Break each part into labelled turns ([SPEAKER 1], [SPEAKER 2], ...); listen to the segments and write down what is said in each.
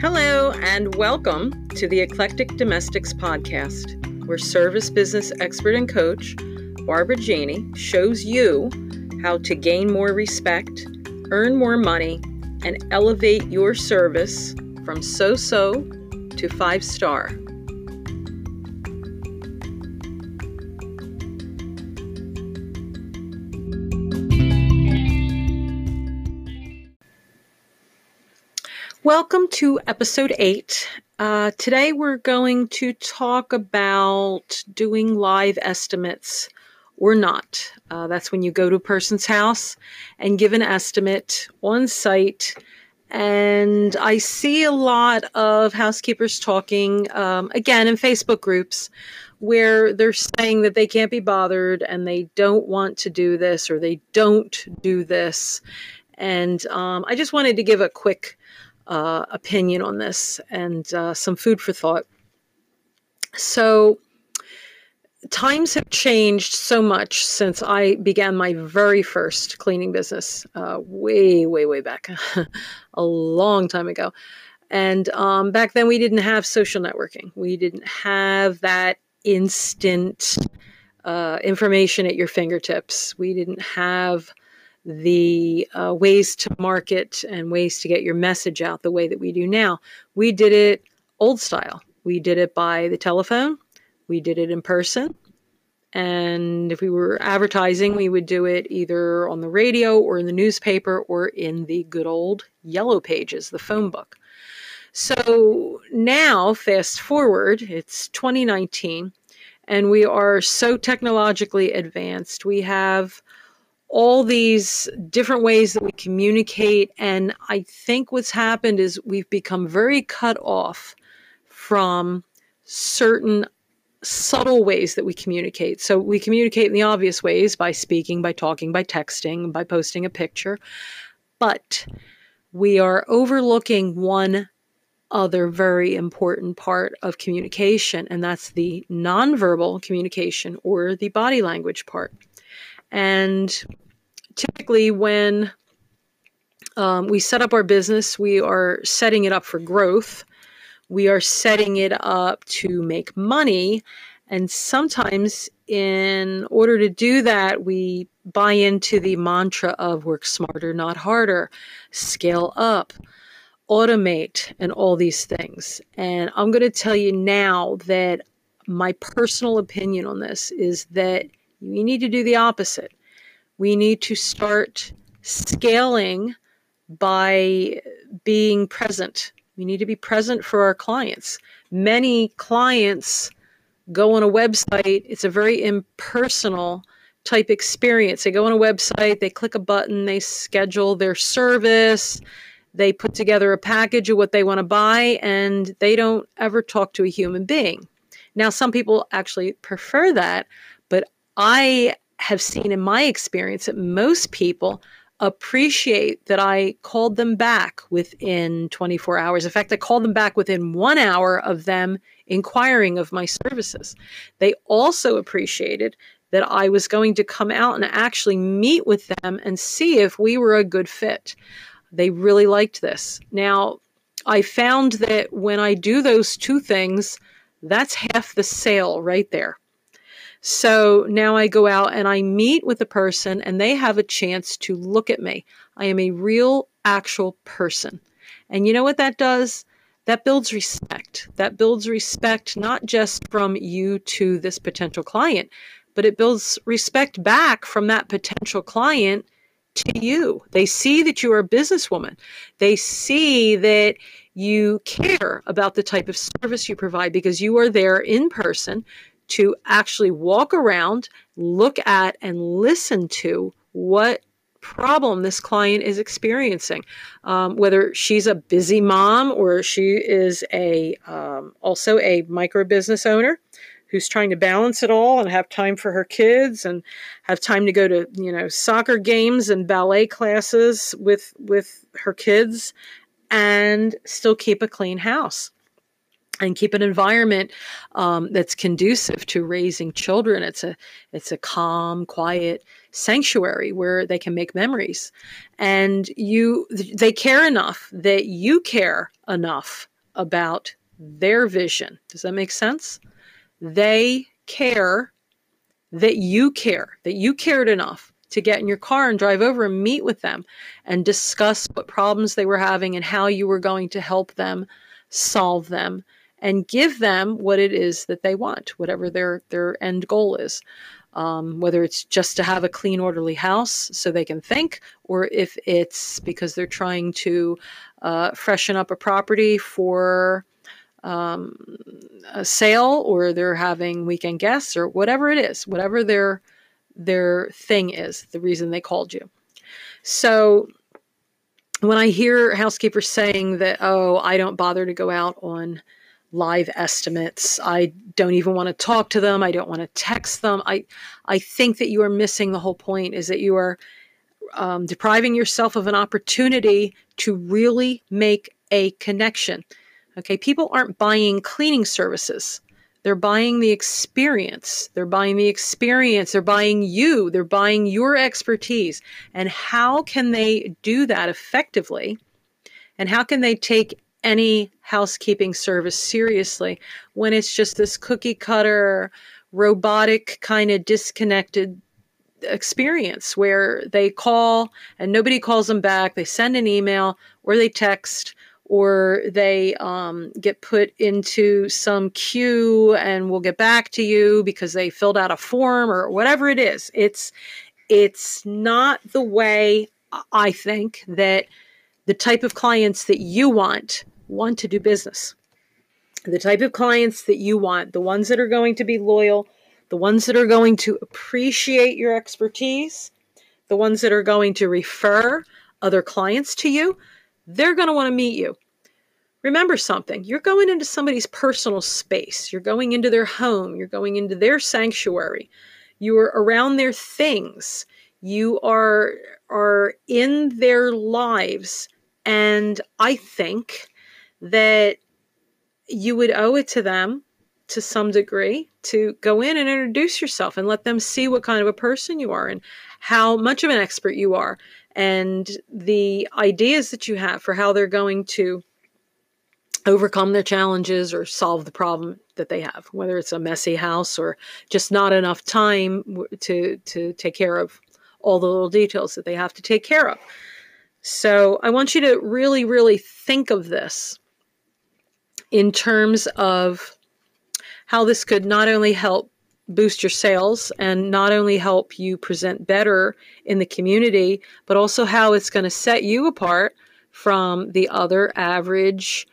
[SPEAKER 1] Hello, and welcome to the Eclectic Domestics Podcast, where service business expert and coach Barbara Gini shows you how to gain more respect, earn more money, and elevate your service from so so to five star. Welcome to episode eight. Uh, today we're going to talk about doing live estimates or not. Uh, that's when you go to a person's house and give an estimate on site. And I see a lot of housekeepers talking, um, again, in Facebook groups where they're saying that they can't be bothered and they don't want to do this or they don't do this. And um, I just wanted to give a quick uh, opinion on this and uh, some food for thought. So, times have changed so much since I began my very first cleaning business, uh, way, way, way back, a long time ago. And um, back then, we didn't have social networking. We didn't have that instant uh, information at your fingertips. We didn't have the uh, ways to market and ways to get your message out the way that we do now. We did it old style. We did it by the telephone, we did it in person. And if we were advertising, we would do it either on the radio or in the newspaper or in the good old yellow pages, the phone book. So now, fast forward, it's 2019, and we are so technologically advanced. We have all these different ways that we communicate. And I think what's happened is we've become very cut off from certain subtle ways that we communicate. So we communicate in the obvious ways by speaking, by talking, by texting, by posting a picture. But we are overlooking one other very important part of communication, and that's the nonverbal communication or the body language part. And typically, when um, we set up our business, we are setting it up for growth. We are setting it up to make money. And sometimes, in order to do that, we buy into the mantra of work smarter, not harder, scale up, automate, and all these things. And I'm going to tell you now that my personal opinion on this is that you need to do the opposite. We need to start scaling by being present. We need to be present for our clients. Many clients go on a website, it's a very impersonal type experience. They go on a website, they click a button, they schedule their service, they put together a package of what they want to buy, and they don't ever talk to a human being. Now, some people actually prefer that, I have seen in my experience that most people appreciate that I called them back within 24 hours. In fact, I called them back within one hour of them inquiring of my services. They also appreciated that I was going to come out and actually meet with them and see if we were a good fit. They really liked this. Now, I found that when I do those two things, that's half the sale right there. So now I go out and I meet with a person and they have a chance to look at me. I am a real, actual person. And you know what that does? That builds respect. That builds respect not just from you to this potential client, but it builds respect back from that potential client to you. They see that you are a businesswoman. They see that you care about the type of service you provide because you are there in person to actually walk around, look at, and listen to what problem this client is experiencing. Um, whether she's a busy mom or she is a um, also a micro business owner who's trying to balance it all and have time for her kids and have time to go to you know soccer games and ballet classes with with her kids and still keep a clean house and keep an environment um, that's conducive to raising children. It's a it's a calm, quiet sanctuary where they can make memories, and you they care enough that you care enough about their vision. Does that make sense? They care that you care, that you cared enough to get in your car and drive over and meet with them and discuss what problems they were having and how you were going to help them solve them and give them what it is that they want, whatever their their end goal is. Um, whether it's just to have a clean, orderly house so they can think, or if it's because they're trying to uh, freshen up a property for um, a sale, or they're having weekend guests, or whatever it is, whatever their their thing is, the reason they called you. So when I hear housekeepers saying that, oh, I don't bother to go out on live estimates. I don't even want to talk to them. I don't want to text them. I I think that you are missing the whole point is that you are um, depriving yourself of an opportunity to really make a connection. Okay, people aren't buying cleaning services. They're buying the experience. They're buying the experience. They're buying you. They're buying your expertise. And how can they do that effectively? And how can they take any housekeeping service seriously when it's just this cookie cutter, robotic, kind of disconnected experience where they call and nobody calls them back. They send an email or they text or they um, get put into some queue and we'll get back to you because they filled out a form or whatever it is. It's it's not the way I think that the type of clients that you want want to do business. The type of clients that you want, the ones that are going to be loyal, the ones that are going to appreciate your expertise, the ones that are going to refer other clients to you, they're going to want to meet you. Remember something you're going into somebody's personal space, you're going into their home, you're going into their sanctuary, you're around their things, you are, are in their lives. And I think that you would owe it to them to some degree to go in and introduce yourself and let them see what kind of a person you are and how much of an expert you are and the ideas that you have for how they're going to overcome their challenges or solve the problem that they have whether it's a messy house or just not enough time to to take care of all the little details that they have to take care of. So i want you to really really think of this in terms of how this could not only help boost your sales and not only help you present better in the community, but also how it's going to set you apart from the other average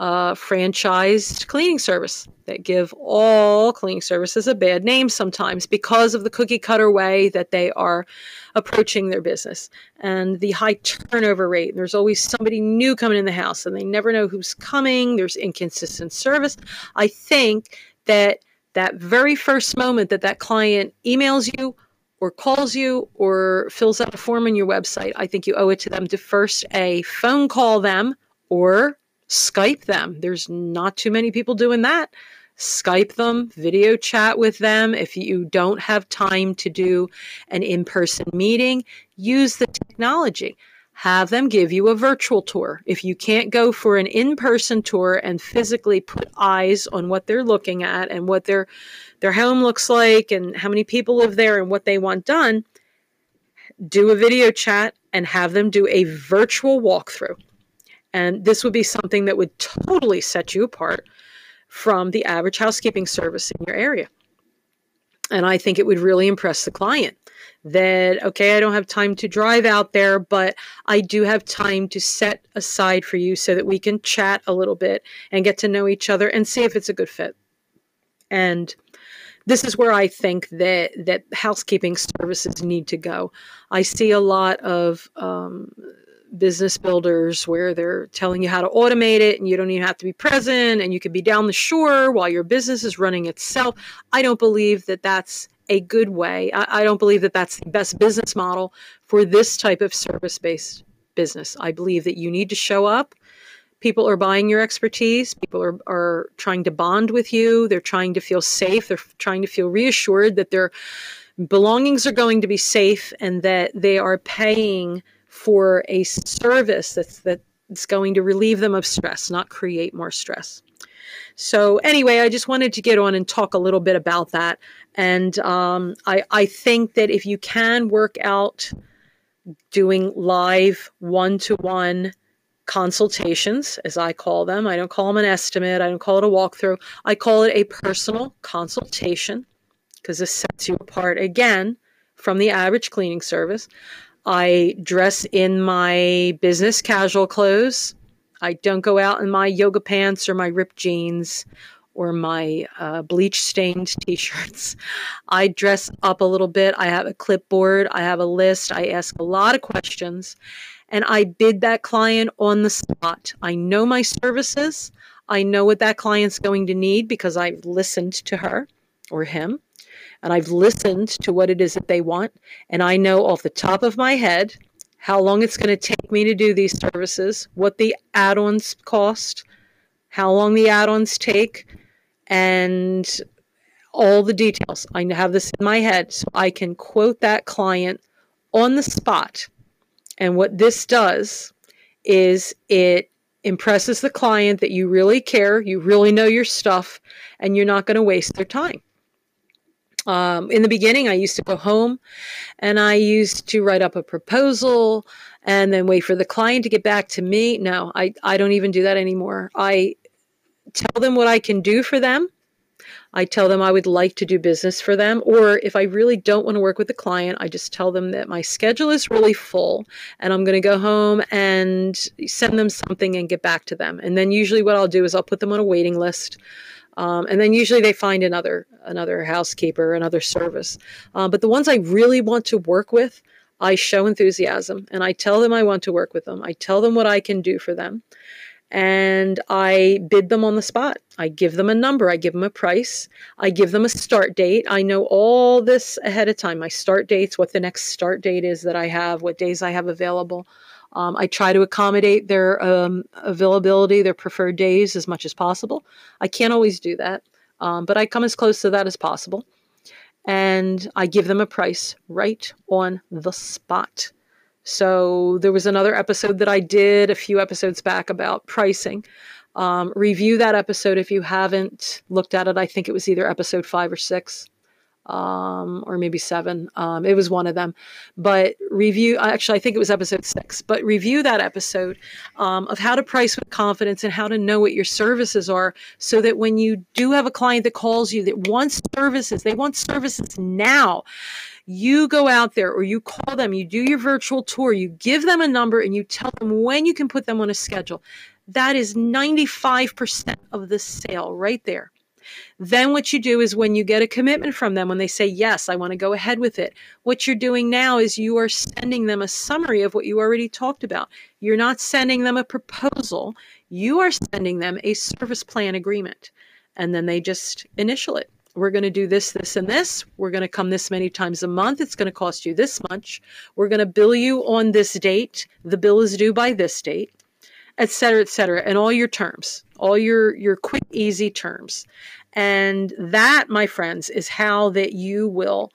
[SPEAKER 1] uh, franchised cleaning service that give all cleaning services a bad name sometimes because of the cookie cutter way that they are approaching their business and the high turnover rate. There's always somebody new coming in the house and they never know who's coming. There's inconsistent service. I think that that very first moment that that client emails you or calls you or fills out a form on your website, I think you owe it to them to first a phone call them or Skype them. There's not too many people doing that. Skype them, video chat with them. If you don't have time to do an in person meeting, use the technology. Have them give you a virtual tour. If you can't go for an in person tour and physically put eyes on what they're looking at and what their, their home looks like and how many people live there and what they want done, do a video chat and have them do a virtual walkthrough. And this would be something that would totally set you apart from the average housekeeping service in your area. And I think it would really impress the client that, okay, I don't have time to drive out there, but I do have time to set aside for you so that we can chat a little bit and get to know each other and see if it's a good fit. And this is where I think that that housekeeping services need to go. I see a lot of um, business builders where they're telling you how to automate it and you don't even have to be present and you could be down the shore while your business is running itself. I don't believe that that's a good way. I, I don't believe that that's the best business model for this type of service based business. I believe that you need to show up. People are buying your expertise. People are, are trying to bond with you. They're trying to feel safe. They're trying to feel reassured that their belongings are going to be safe and that they are paying for a service that's that It's going to relieve them of stress, not create more stress. So, anyway, I just wanted to get on and talk a little bit about that. And um, I, I think that if you can work out doing live one to one consultations, as I call them, I don't call them an estimate, I don't call it a walkthrough, I call it a personal consultation because this sets you apart again from the average cleaning service. I dress in my business casual clothes. I don't go out in my yoga pants or my ripped jeans or my uh, bleach stained t shirts. I dress up a little bit. I have a clipboard, I have a list, I ask a lot of questions, and I bid that client on the spot. I know my services, I know what that client's going to need because I've listened to her or him and I've listened to what it is that they want, and I know off the top of my head how long it's going to take me to do these services, what the add ons cost, how long the add ons take, and all the details. I have this in my head, so I can quote that client on the spot. And what this does is it impresses the client that you really care, you really know your stuff, and you're not going to waste their time. Um, in the beginning, I used to go home and I used to write up a proposal and then wait for the client to get back to me. No, I, I don't even do that anymore. I tell them what I can do for them. I tell them I would like to do business for them. Or if I really don't want to work with the client, I just tell them that my schedule is really full and I'm going to go home and send them something and get back to them. And then usually what I'll do is I'll put them on a waiting list. Um, and then usually they find another another housekeeper, another service. Uh, but the ones I really want to work with, I show enthusiasm and I tell them I want to work with them. I tell them what I can do for them, and I bid them on the spot. I give them a number, I give them a price, I give them a start date. I know all this ahead of time. My start dates, what the next start date is that I have, what days I have available. Um, I try to accommodate their um, availability, their preferred days as much as possible. I can't always do that, um, but I come as close to that as possible. And I give them a price right on the spot. So there was another episode that I did a few episodes back about pricing. Um, review that episode if you haven't looked at it. I think it was either episode five or six um, or maybe seven. Um, it was one of them. But review, actually, I think it was episode six, but review that episode um, of how to price with confidence and how to know what your services are so that when you do have a client that calls you that wants services, they want services now. You go out there or you call them, you do your virtual tour, you give them a number and you tell them when you can put them on a schedule. That is 95% of the sale right there. Then what you do is when you get a commitment from them, when they say, Yes, I want to go ahead with it, what you're doing now is you are sending them a summary of what you already talked about. You're not sending them a proposal, you are sending them a service plan agreement. And then they just initial it. We're going to do this, this, and this. We're going to come this many times a month. It's going to cost you this much. We're going to bill you on this date. The bill is due by this date, et cetera, et cetera, and all your terms, all your your quick, easy terms. And that, my friends, is how that you will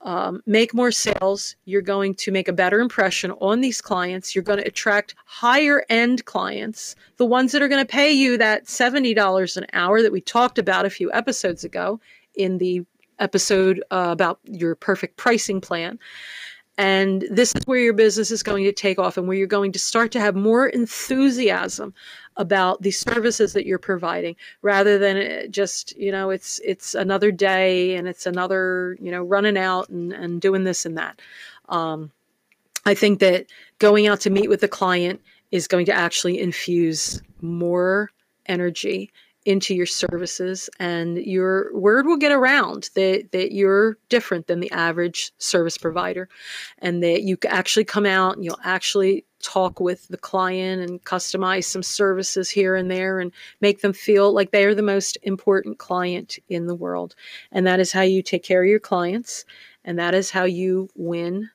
[SPEAKER 1] um, make more sales. You're going to make a better impression on these clients. You're going to attract higher end clients, the ones that are going to pay you that $70 an hour that we talked about a few episodes ago in the episode uh, about your perfect pricing plan. And this is where your business is going to take off and where you're going to start to have more enthusiasm about the services that you're providing rather than just, you know, it's it's another day and it's another, you know, running out and, and doing this and that. Um, I think that going out to meet with the client is going to actually infuse more energy into your services and your word will get around that, that you're different than the average service provider and that you actually come out and you'll actually talk with the client and customize some services here and there and make them feel like they are the most important client in the world. And that is how you take care of your clients and that is how you win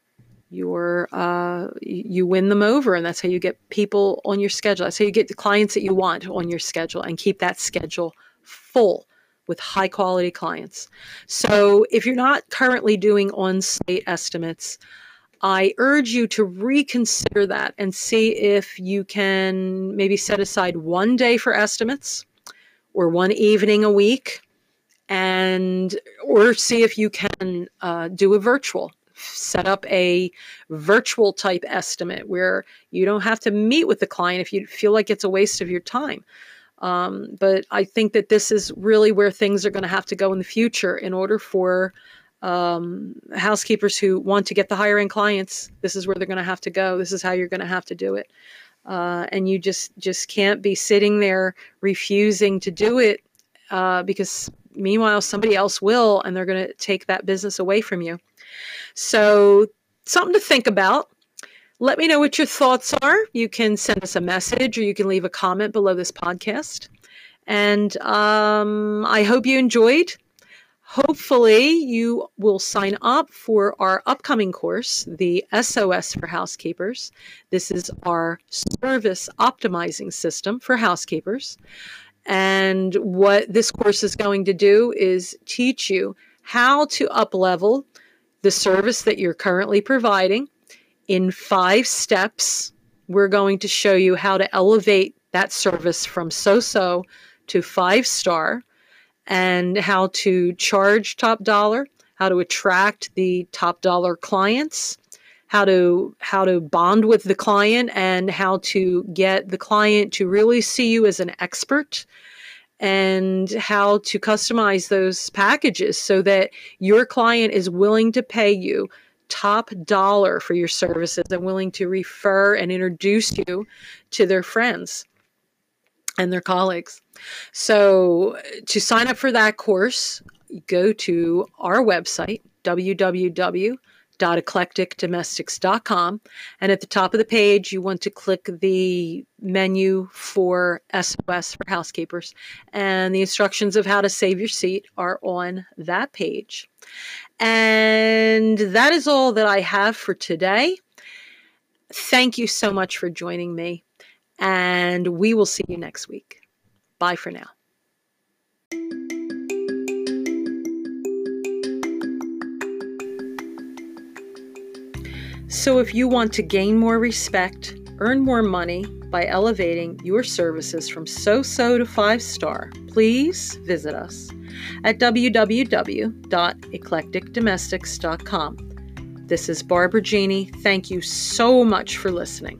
[SPEAKER 1] your uh, you win them over and that's how you get people on your schedule. That's how you get the clients that you want on your schedule and keep that schedule full with high quality clients. So if you're not currently doing on site estimates I urge you to reconsider that and see if you can maybe set aside one day for estimates or one evening a week and or see if you can uh, do a virtual set up a virtual type estimate where you don't have to meet with the client if you feel like it's a waste of your time. Um, but i think that this is really where things are going to have to go in the future in order for um, housekeepers who want to get the higher end clients this is where they're going to have to go. This is how you're going to have to do it. Uh, and you just just can't be sitting there refusing to do it uh, because meanwhile somebody else will and they're going to take that business away from you. So something to think about. Let me know what your thoughts are. You can send us a message or you can leave a comment below this podcast. And um, i hope you enjoyed. Hopefully you will sign up for our upcoming course the sos for housekeepers. This is our service optimizing system for housekeepers and what this course is going to do is teach you how to uplevel the service that you're currently providing in five steps. We're going to show you how to elevate that service from so so to five star and how to charge top dollar, how to attract the top dollar clients, how to how to bond with the client and how to get the client to really see you as an expert and how to customize those packages so that your client is willing to pay you top dollar for your services and willing to refer and introduce you to their friends and their colleagues. So, to sign up for that course, go to our website, www eclecticdomestics.com. And at the top of the page, you want to click the menu for SOS for housekeepers. And the instructions of how to save your seat are on that page. And that is all that I have for today. Thank you so much for joining me. And we will see you next week. Bye for now. So, if you want to gain more respect, earn more money by elevating your services from so so to five star, please visit us at www.eclecticdomestics.com. This is Barbara Gini. Thank you so much for listening.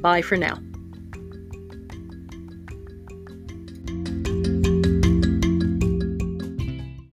[SPEAKER 1] Bye for now.